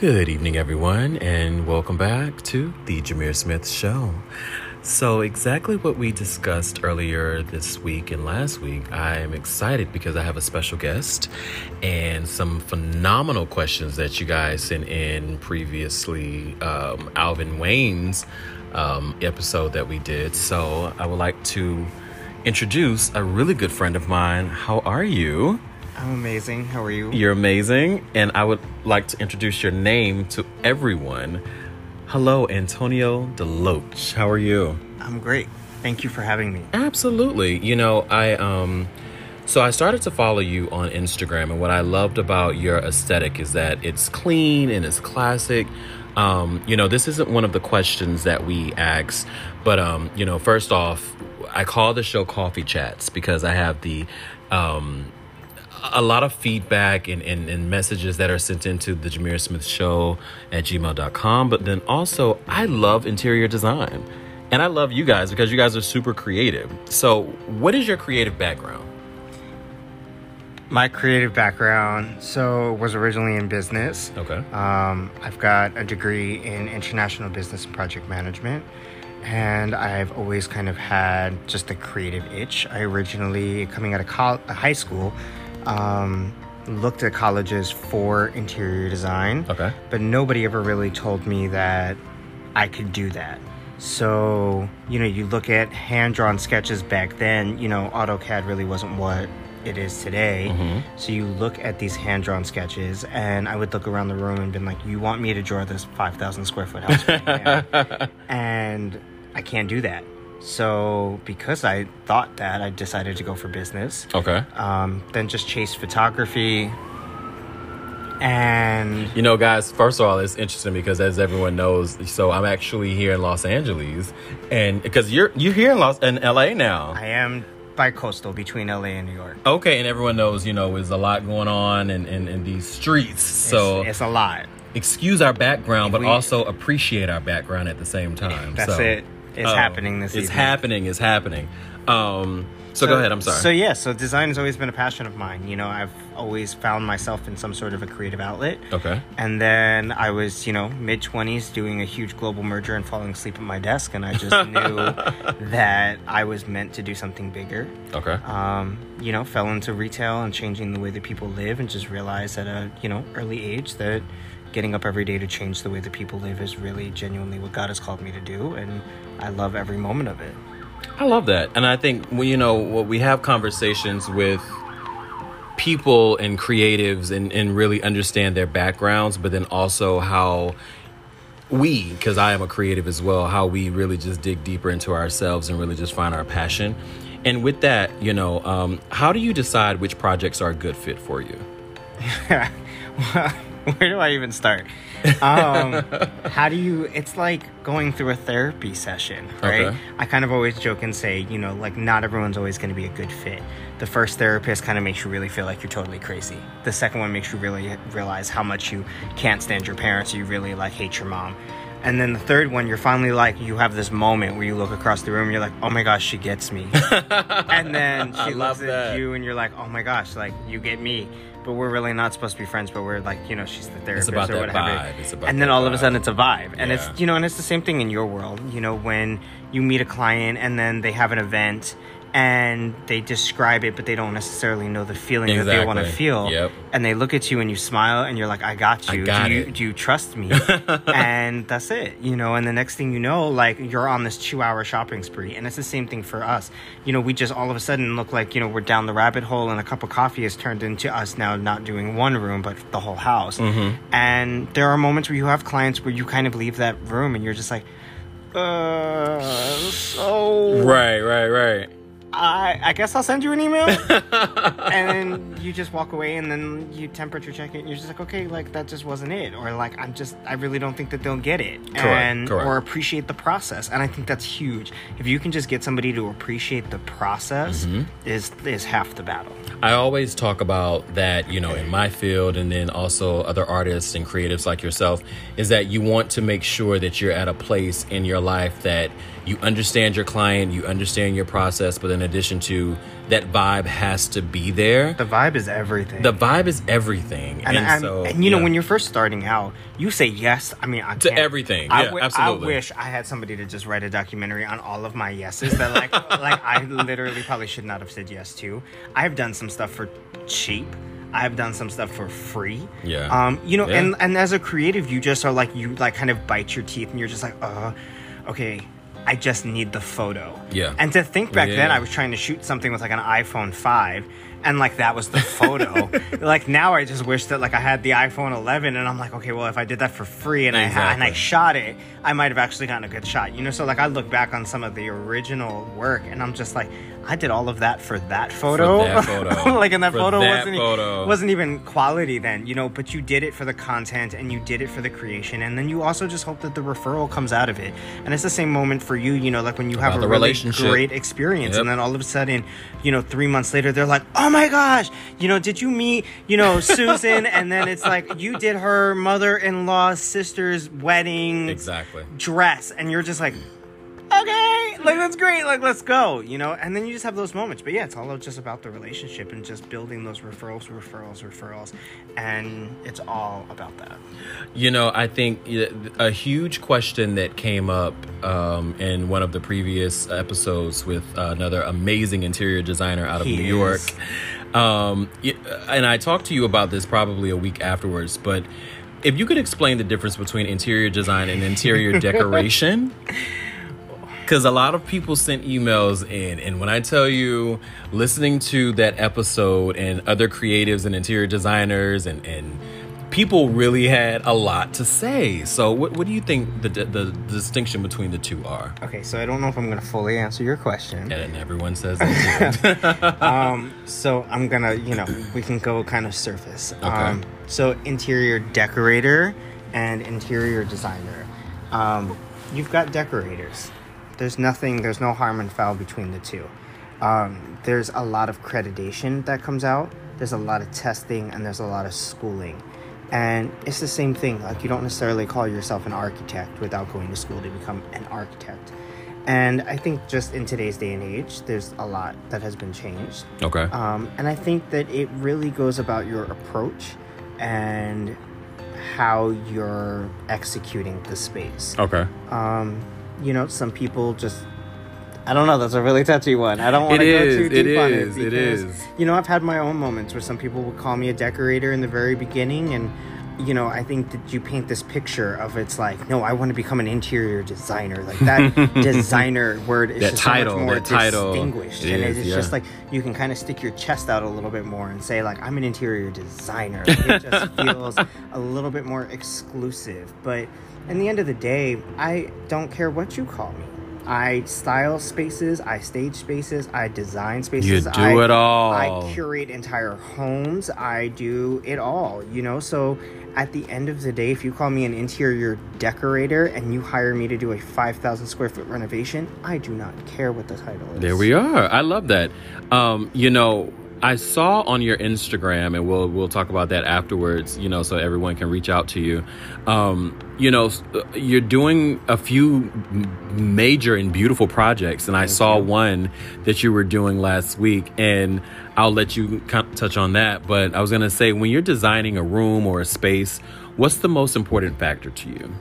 Good evening, everyone, and welcome back to the Jameer Smith Show. So, exactly what we discussed earlier this week and last week, I am excited because I have a special guest and some phenomenal questions that you guys sent in previously, um, Alvin Wayne's um, episode that we did. So, I would like to introduce a really good friend of mine. How are you? I'm amazing. How are you? You're amazing, and I would like to introduce your name to everyone. Hello, Antonio Deloatch. How are you? I'm great. Thank you for having me. Absolutely. You know, I um so I started to follow you on Instagram and what I loved about your aesthetic is that it's clean and it's classic. Um, you know, this isn't one of the questions that we ask, but um, you know, first off, I call the show Coffee Chats because I have the um a lot of feedback and, and, and, messages that are sent into the Jameer Smith Show at gmail.com. But then also, I love interior design. And I love you guys because you guys are super creative. So, what is your creative background? My creative background, so was originally in business. Okay. Um, I've got a degree in international business and project management, and I've always kind of had just a creative itch. I originally, coming out of high school, um, looked at colleges for interior design. Okay. But nobody ever really told me that I could do that. So, you know, you look at hand drawn sketches back then, you know, AutoCAD really wasn't what it is today. Mm-hmm. So you look at these hand drawn sketches, and I would look around the room and be like, "You want me to draw this five thousand square foot house?" Right and I can't do that. So because I thought that, I decided to go for business. Okay. Um, then just chase photography. And you know, guys, first of all, it's interesting because as everyone knows, so I'm actually here in Los Angeles, and because you're you're here in Los in LA now. I am bi-coastal between LA and New York. Okay, and everyone knows, you know, there's a lot going on in, in, in these streets. So it's, it's, a lot. Excuse our background, but we, also appreciate our background at the same time. That's so. it. It's um, happening this It's evening. happening. It's happening. Um, so, so, go ahead. I'm sorry. So yeah, so design has always been a passion of mine. You know, I've always found myself in some sort of a creative outlet. Okay. And then I was, you know, mid twenties doing a huge global merger and falling asleep at my desk, and I just knew that I was meant to do something bigger. Okay. Um, you know, fell into retail and changing the way that people live, and just realized at a you know early age that getting up every day to change the way that people live is really genuinely what God has called me to do, and I love every moment of it. I love that, and I think well, you know what we have conversations with people and creatives and, and really understand their backgrounds, but then also how we, because I am a creative as well, how we really just dig deeper into ourselves and really just find our passion. And with that, you know, um, how do you decide which projects are a good fit for you? well, where do I even start? Um, how do you? It's like going through a therapy session, right? Okay. I kind of always joke and say, you know, like not everyone's always going to be a good fit. The first therapist kind of makes you really feel like you're totally crazy. The second one makes you really realize how much you can't stand your parents. Or you really like hate your mom. And then the third one, you're finally like, you have this moment where you look across the room, you're like, oh my gosh, she gets me. and then she looks at you, and you're like, oh my gosh, like you get me but we're really not supposed to be friends. But we're like, you know, she's the therapist it's about or whatever. Vibe. It's about and then all vibe. of a sudden, it's a vibe, and yeah. it's you know, and it's the same thing in your world. You know, when you meet a client and then they have an event and they describe it, but they don't necessarily know the feeling exactly. that they want to feel. Yep. And they look at you and you smile and you're like, I got you. I got do you do you trust me? and that's it. You know, and the next thing you know, like you're on this two hour shopping spree. And it's the same thing for us. You know, we just all of a sudden look like, you know, we're down the rabbit hole and a cup of coffee has turned into us now not doing one room but the whole house. Mm-hmm. And there are moments where you have clients where you kind of leave that room and you're just like, uh so Right, right, right. I, I guess I'll send you an email. and then you just walk away and then you temperature check it and you're just like, okay, like that just wasn't it. Or like, I'm just, I really don't think that they'll get it. Correct, and, correct. or appreciate the process. And I think that's huge. If you can just get somebody to appreciate the process Mm-hmm. is, is half the battle. I always talk about that, you know, in my field and then also other artists and creatives like yourself, is that you want to make sure that you're at a place in your life that you understand your client, you understand your process, but in addition to that vibe has to be there. The vibe is everything. The vibe is everything. and, And, and, so and you know when you're first starting out, you say yes. I mean, I To everything. I Yeah, wi- absolutely. I wish I had somebody to just write a documentary on all of my yeses that like like I literally probably should not have said yes to. I've done some stuff for cheap. I've done some stuff for free. Yeah. Um, you know, Yeah. and and as a creative, you just are like you like kind of bite your teeth and you're just like, uh, okay. I just need the photo. Yeah. And to think back then, I was trying to shoot something with like an iPhone 5 and like that was the photo. like now I just wish that like I had the iPhone 11 and I'm like, okay, well if I did that for free and I ha- and I shot it, I might have actually gotten a good shot. You know, so like I look back on some of the original work and I'm just like, I did all of that for that photo. that photo. like and that For photo that wasn't photo. wasn't even quality then, you know, but you did it for the content and you did it for the creation and then you also just hope that the referral comes out of it. And it's the same moment for you, you know, like when you have About a really relationship. great experience Yep. and then all of a sudden, you know, 3 months later they're like, "Oh my gosh, you know, did you meet, you know, Susan?" and then it's like you did her mother-in-law's sister's wedding Exactly. dress and you're just like okay like that's great like let's go you know and then you just have those moments but yeah it's all just about the relationship and just building those referrals referrals referrals and it's all about that You know, I think a huge question that came up um, in one of the previous episodes with uh, another amazing interior designer out of He New is. York. Um, and I talked to you about this probably a week afterwards, but if you could explain the difference between interior design and interior decoration. Because a lot of people sent emails in, and when I tell you, listening to that episode and other creatives and interior designers and, and people really had a lot to say. So, what, what do you think the, the distinction between the two are? okay so i don't know if i'm going to fully answer your question And everyone says that. um, so I'm gonna, you know, we can go kind of surface. Um, so interior decorator and interior designer. Um, you've got decorators. There's nothing. There's no harm and foul between the two. Um, there's a lot of accreditation that comes out. There's a lot of testing and there's a lot of schooling. And it's the same thing. Like you don't necessarily call yourself an architect without going to school to become an architect. And I think just in today's day and age, there's a lot that has been changed. okay. Um, and I think that it really goes about your approach and how you're executing the space. okay. Um, you know, some people just. I don't know. That's a really touchy one. I don't want to It go too it deep on is, it it because is. you know I've had my own moments where some people would call me a decorator in the very beginning, and you know I think that you paint this picture of it's like no, I want to become an interior designer. Like that designer word is That just title, so much more that title. distinguished, It and is, it's yeah. just like you can kind of stick your chest out a little bit more and say like I'm an interior designer. Like, it just feels a little bit more exclusive. But in the end of the day, I don't care what you call me. I style spaces, I stage spaces, I design spaces. You do I, it all. I curate entire homes. I do it all, you know? So at the end of the day, if you call me an interior decorator and you hire me to do a 5,000 square foot renovation, I do not care what the title is. There we are. I love that. Um, you know, I saw on your Instagram, and we'll we'll talk about that afterwards. You know, so everyone can reach out to you. Um, you know, uh, you're doing a few major and beautiful projects, and I saw one that you were doing last week, and I'll let you touch on that. But I was gonna say, when you're designing a room or a space, what's the most important factor to you?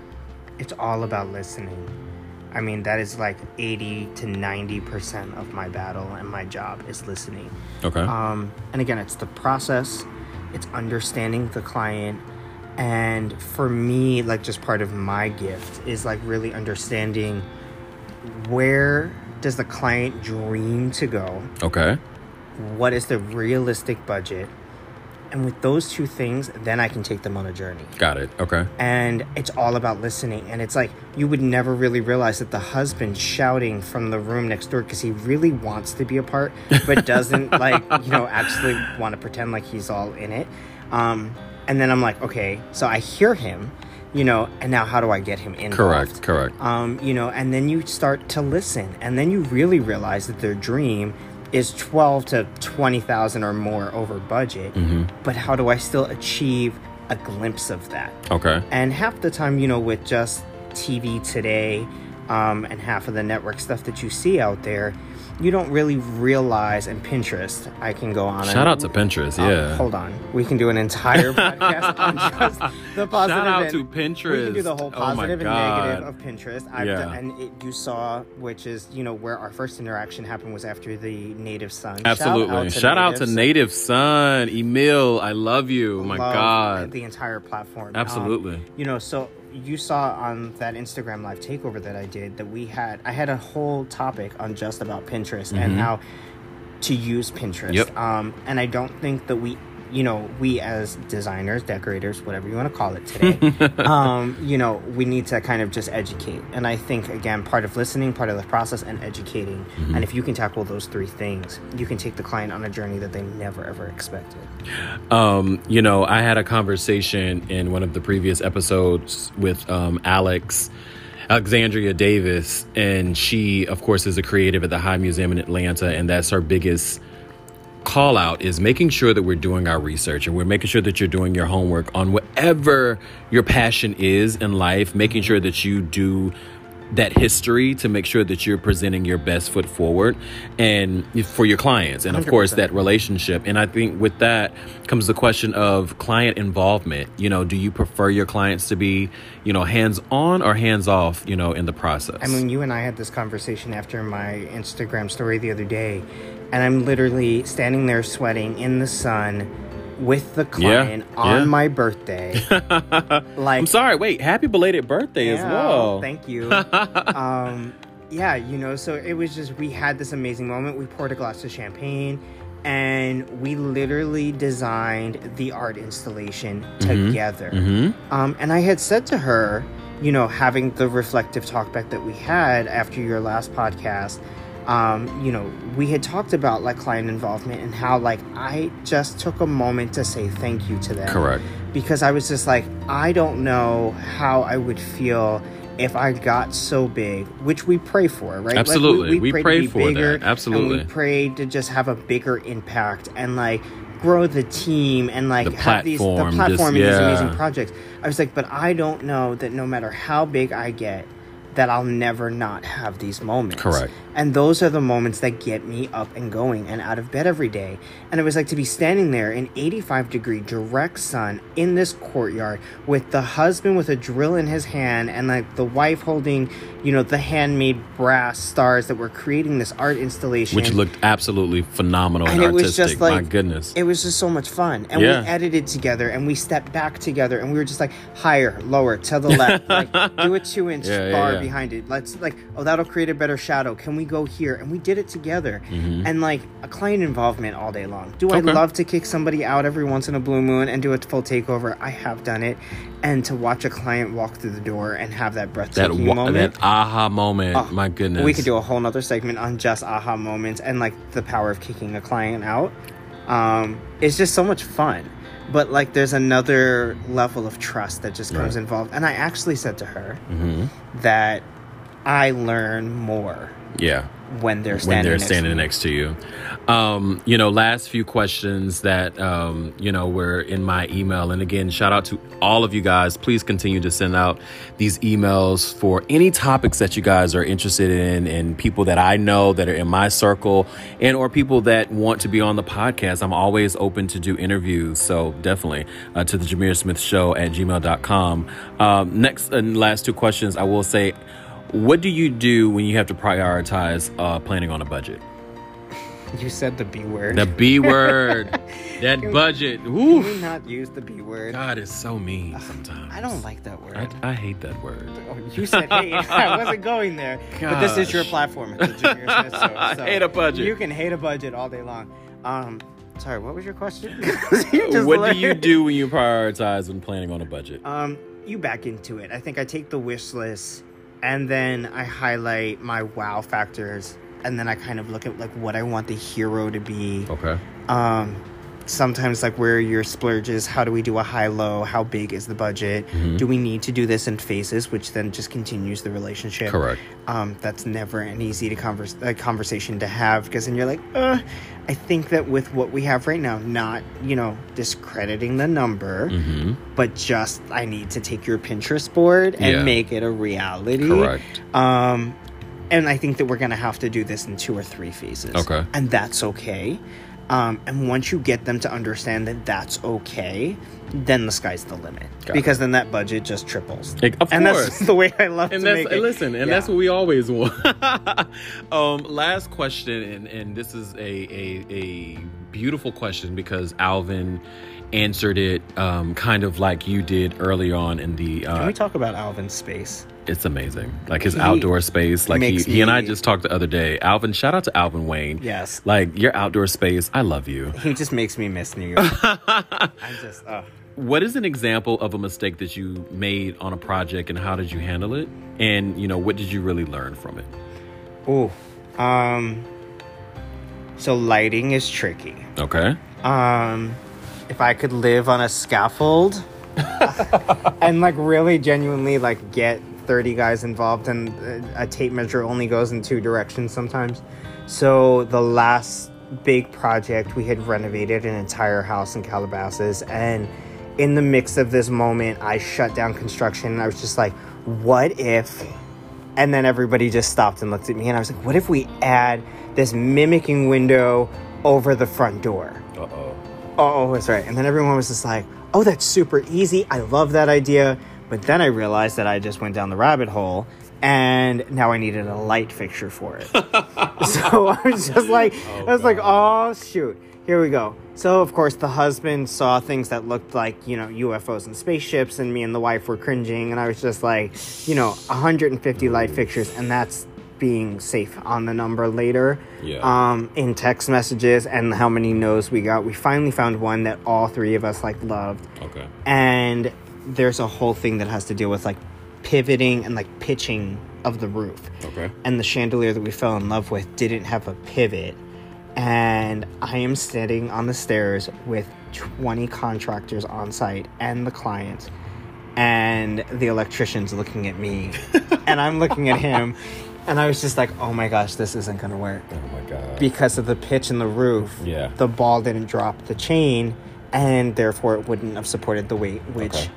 It's all about listening. I mean, that is like 80 to 90% of my battle and my job is listening. Okay. Um, and again, it's the process, it's understanding the client. And for me, like just part of my gift is like really understanding where does the client dream to go? okay. What is the realistic budget? And with those two things, then I can take them on a journey Got it. Okay. and it's all about listening and it's like you would never really realize that the husband shouting from the room next door because he really wants to be a part but doesn't like you know actually want to pretend like he's all in it um and then i'm like okay so i hear him you know and now how do i get him in Correct. Correct. um, you know, and then you start to listen, and then you really realize that their dream is twelve to twenty thousand or more over budget. But how do I still achieve a glimpse of that? Okay. And half the time, you know, with just TV today, um, and half of the network stuff that you see out there, you don't really realize. And Pinterest, I can go on. Shout and, out to Pinterest, um, yeah. hold on, we can do an entire podcast on just the positive. Shout out and- to pinterest We can do the whole Oh positive and negative of Pinterest. I've Yeah. done, and it, you saw, which is you know where our first interaction happened was after the Native Son. Absolutely. Shout out to, Native Son, Emil. I love you. My God. the entire platform. Um, Absolutely. you know, so you saw on that Instagram live takeover that I did that we had I had a whole topic on just about Pinterest and how to use Pinterest. Mm-hmm. Yep. Um, and I don't think that we you know, we as designers, decorators, whatever you want to call it today, um, you know, we need to kind of just educate. And I think, again, part of listening, part of the process, and educating. Mm-hmm. And if you can tackle those three things, you can take the client on a journey that they never ever expected. Um, you know, I had a conversation in one of the previous episodes with um, Alex, Alexandria Davis, and she, of course, is a creative at the High Museum in Atlanta, and that's her biggest call out is making sure that we're doing our research and we're making sure that you're doing your homework on whatever your passion is in life, making sure that you do that history to make sure that you're presenting your best foot forward and for your clients. And of course 100%. that relationship. And i think with that comes the question of client involvement. You know do you prefer your clients to be you know hands on or hands off you know in the process? I mean, you and I had this conversation after my Instagram story the other day, and I'm literally standing there sweating in the sun with the client on yeah. my birthday. like, i'm sorry wait happy belated birthday as well Thank you. um, yeah, you know, so it was just we had this amazing moment. We poured a glass of champagne and we literally designed the art installation Mm-hmm. together. hmm Um, and I had said to her, you know, having the reflective talkback that we had after your last podcast, um, you know, we had talked about like client involvement and how like I just took a moment to say thank you to them correct because I was just like, I don't know how I would feel if I got so big, which we pray for, right? Like, Absolutely. We to pray be for that. bigger, Absolutely. And we pray to just have a bigger impact and like grow the team and like The have these the platform, just- platform and these amazing projects. I was like, but I don't know that no matter how big I get, that I'll never not have these moments. Correct. And those are the moments that get me up and going and out of bed every day. And it was like to be standing there in 85 degree direct sun in this courtyard with the husband with a drill in his hand and like the wife holding, you know, the handmade brass stars that were creating this art installation. which looked absolutely phenomenal and, and it was just like my goodness it was just so much fun and Yeah. we edited together and we stepped back together and we were just like higher lower to the left like do a two inch Yeah, yeah, bar yeah. Behind it. Let's like oh that'll create a better shadow. Can we go here? And we did it together. And like a client involvement all day long. Do i Mm-hmm. Love to kick somebody out every once in a blue moon and do a full takeover? I have done it. And to watch a client walk through the door and have that that breathtaking wa- moment. that aha moment Oh, my goodness. we could do a whole nother segment on just aha moments and like the power of kicking a client out. Um, it's just so much fun. But like there's another level of trust that just comes Right. involved. And I actually said to her hmm that I learn more yeah when they're when standing they're next to standing me. next to you. Um, you know, last few questions that um, you know were in my email, and again, shout out to all of you guys. Please continue to send out these emails for any topics that you guys are interested in, and people that I know that are in my circle, and or people that want to be on the podcast. I'm always open to do interviews, so definitely uh, to the Jameer Smith Show at gmail.com. Um, next and last two questions, I will say. What do you do when you have to prioritize uh, planning on a budget? You said the B word. The B word, that budget. Can Ooh, we not use the B word? God is so mean sometimes. I don't like that word. I, I hate that word. Oh, you said hate. I wasn't going there. But this is your platform. It's the Jameer Smith Show, I so hate a budget. You can hate a budget all day long. Um, sorry, what was your question? You What do you do when you prioritize when planning on a budget? Um, you back into it. I think I take the wish list and then I highlight my wow factors and then I kind of look at like what I want the hero to be. Okay. Um, sometimes like where your splurges how do we do a high low how big is the budget Mm-hmm. do we need to do this in phases which then just continues the relationship Correct. um, that's never an easy to converse conversation to have because then you're like uh, i think that with what we have right now not you know discrediting the number Mm-hmm. but just i need to take your pinterest board and Yeah. make it a reality Correct. um, and I think that we're gonna have to do this in two or three phases. Okay. and that's okay. Um, and once you get them to understand that that's okay, then the sky's the limit Got because then that budget just triples. Like, of and course. that's the way I love and to that's make it. listen, and Yeah. that's what we always want. um, last question, and, and this is a, a a beautiful question because Alvin answered it um, kind of like you did early on in the. Can Uh, we talk about Alvin's space? It's amazing, like his He outdoor space. Like he, he and I just talked the other day. Alvin, shout out to Alvin Wayne. Yes. like your outdoor space. I love you. He just makes me miss New York. I'm just. Uh, What is an example of a mistake that you made on a project, and how did you handle it? And you know, what did you really learn from it? Oh, Um. So lighting is tricky. Okay. Um, if I could live on a scaffold and like really genuinely like get 30 guys involved and a tape measure only goes in two directions sometimes. So the last big project we had renovated an entire house in Calabasas and in the mix of this moment I shut down construction and I was just like what if and then everybody just stopped and looked at me and I was like what if we add this mimicking window over the front door? Uh oh. Oh, that's right. And then everyone was just like, oh, that's super easy. I love that idea. But then I realized that I just went down the rabbit hole and now I needed a light fixture for it. so I was just like, I was like, oh, shoot. Here we go. So, of course, the husband saw things that looked like, you know, UFOs and spaceships, and me and the wife were cringing. And I was just like, you know, 150 light fixtures, and that's being safe on the number later Yeah. um, in text messages and how many no's we got. We finally found one that all three of us like loved, Okay. and there's a whole thing that has to deal with like pivoting and like pitching of the roof. Okay. And the chandelier that we fell in love with didn't have a pivot, and I am standing on the stairs with 20 contractors on site and the client. And the electrician's looking at me, and I'm looking at him, and I was just like, "Oh my gosh, this isn't gonna work." Oh my god. because of the pitch in the roof, Yeah. the ball didn't drop the chain, and therefore it wouldn't have supported the weight, which Okay.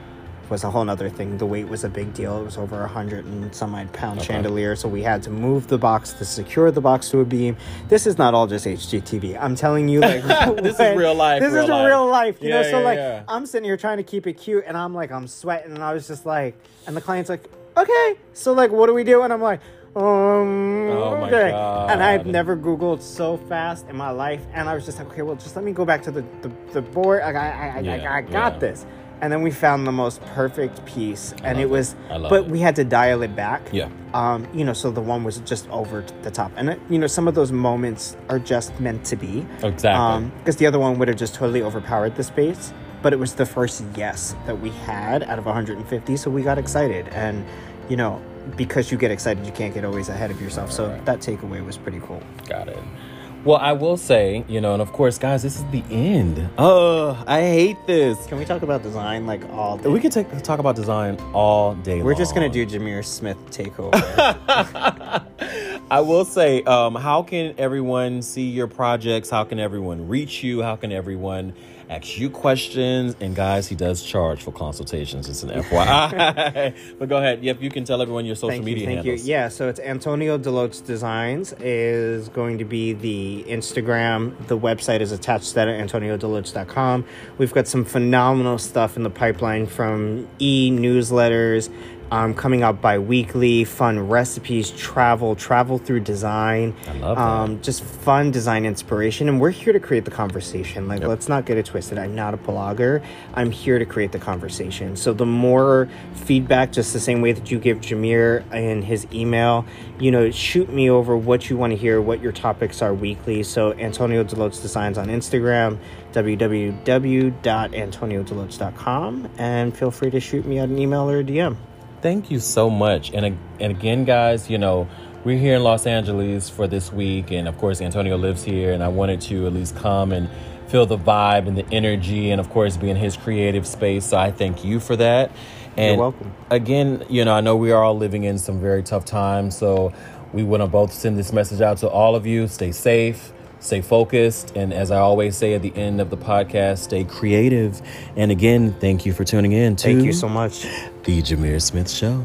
Was a whole nother thing. The weight was a big deal. It was over a hundred and some odd pound Okay. chandelier, so we had to move the box to secure the box to a beam. This is not all just HGTV. I'm telling you, like This is real life, This real is life. real life, you know. Yeah, So yeah, like, yeah. I'm sitting here trying to keep it cute, and I'm like, I'm sweating, and I was just like, and the client's like, okay, so like, what do we do? And I'm like. Um, Oh my okay. And I've never Googled so fast in my life. And I was just like, okay, well, just let me go back to the, the, the board. I, I, I, I, I got yeah. this. And then we found the most perfect piece. And it it. was, I love but it. we had to dial it back. Yeah. Um, you know, so the one was just over the top. And, it, you know, some of those moments are just meant to be. Exactly. um Because the other one would have just totally overpowered the space. But it was the first yes that we had out of 150. So we got excited. And, you know, because you get excited, you can't get always ahead of yourself. So Right. that takeaway was pretty cool. Got it. Well, I will say, you know, and of course, guys, this is the end. Oh, I hate this. Can we talk about design like all day? We could take, talk about design all day We're just gonna do Jameer Smith takeover. I will say, um, how can everyone see your projects? How can everyone reach you? How can everyone ask you questions? And guys, he does charge for consultations. It's an FYI. but go ahead. Yep, you can tell everyone your social thank media you, thank handles. you. Yeah, so it's Antonio Deloatch Designs is going to be the Instagram. The website is attached to that at antoniodeloatch.com. We've got some phenomenal stuff in the pipeline from e newsletters. Um, coming out bi-weekly, fun recipes, travel, travel through design. I love that. um, just fun design inspiration and we're here to create the conversation like Yep. let's not get it twisted i'm not a blogger i'm here to create the conversation so the more feedback just the same way that you give jameer in his email you know shoot me over what you want to hear what your topics are weekly so antonio deloatch designs on instagram www.antoniodeloatch.com and feel free to shoot me out an email or a dm Thank you so much. And and again, guys, you know, we're here in Los Angeles for this week, and of course, Antonio lives here, and I wanted to at least come and feel the vibe and the energy, and of course, be in his creative space. So I thank you for that. And You're welcome. Again, you know, I know we are all living in some very tough times, so we want to both send this message out to all of you. Stay safe, stay focused, and as I always say at the end of the podcast, stay creative. And again, thank you for tuning in to Thank you so much. The Jameer Smith Show.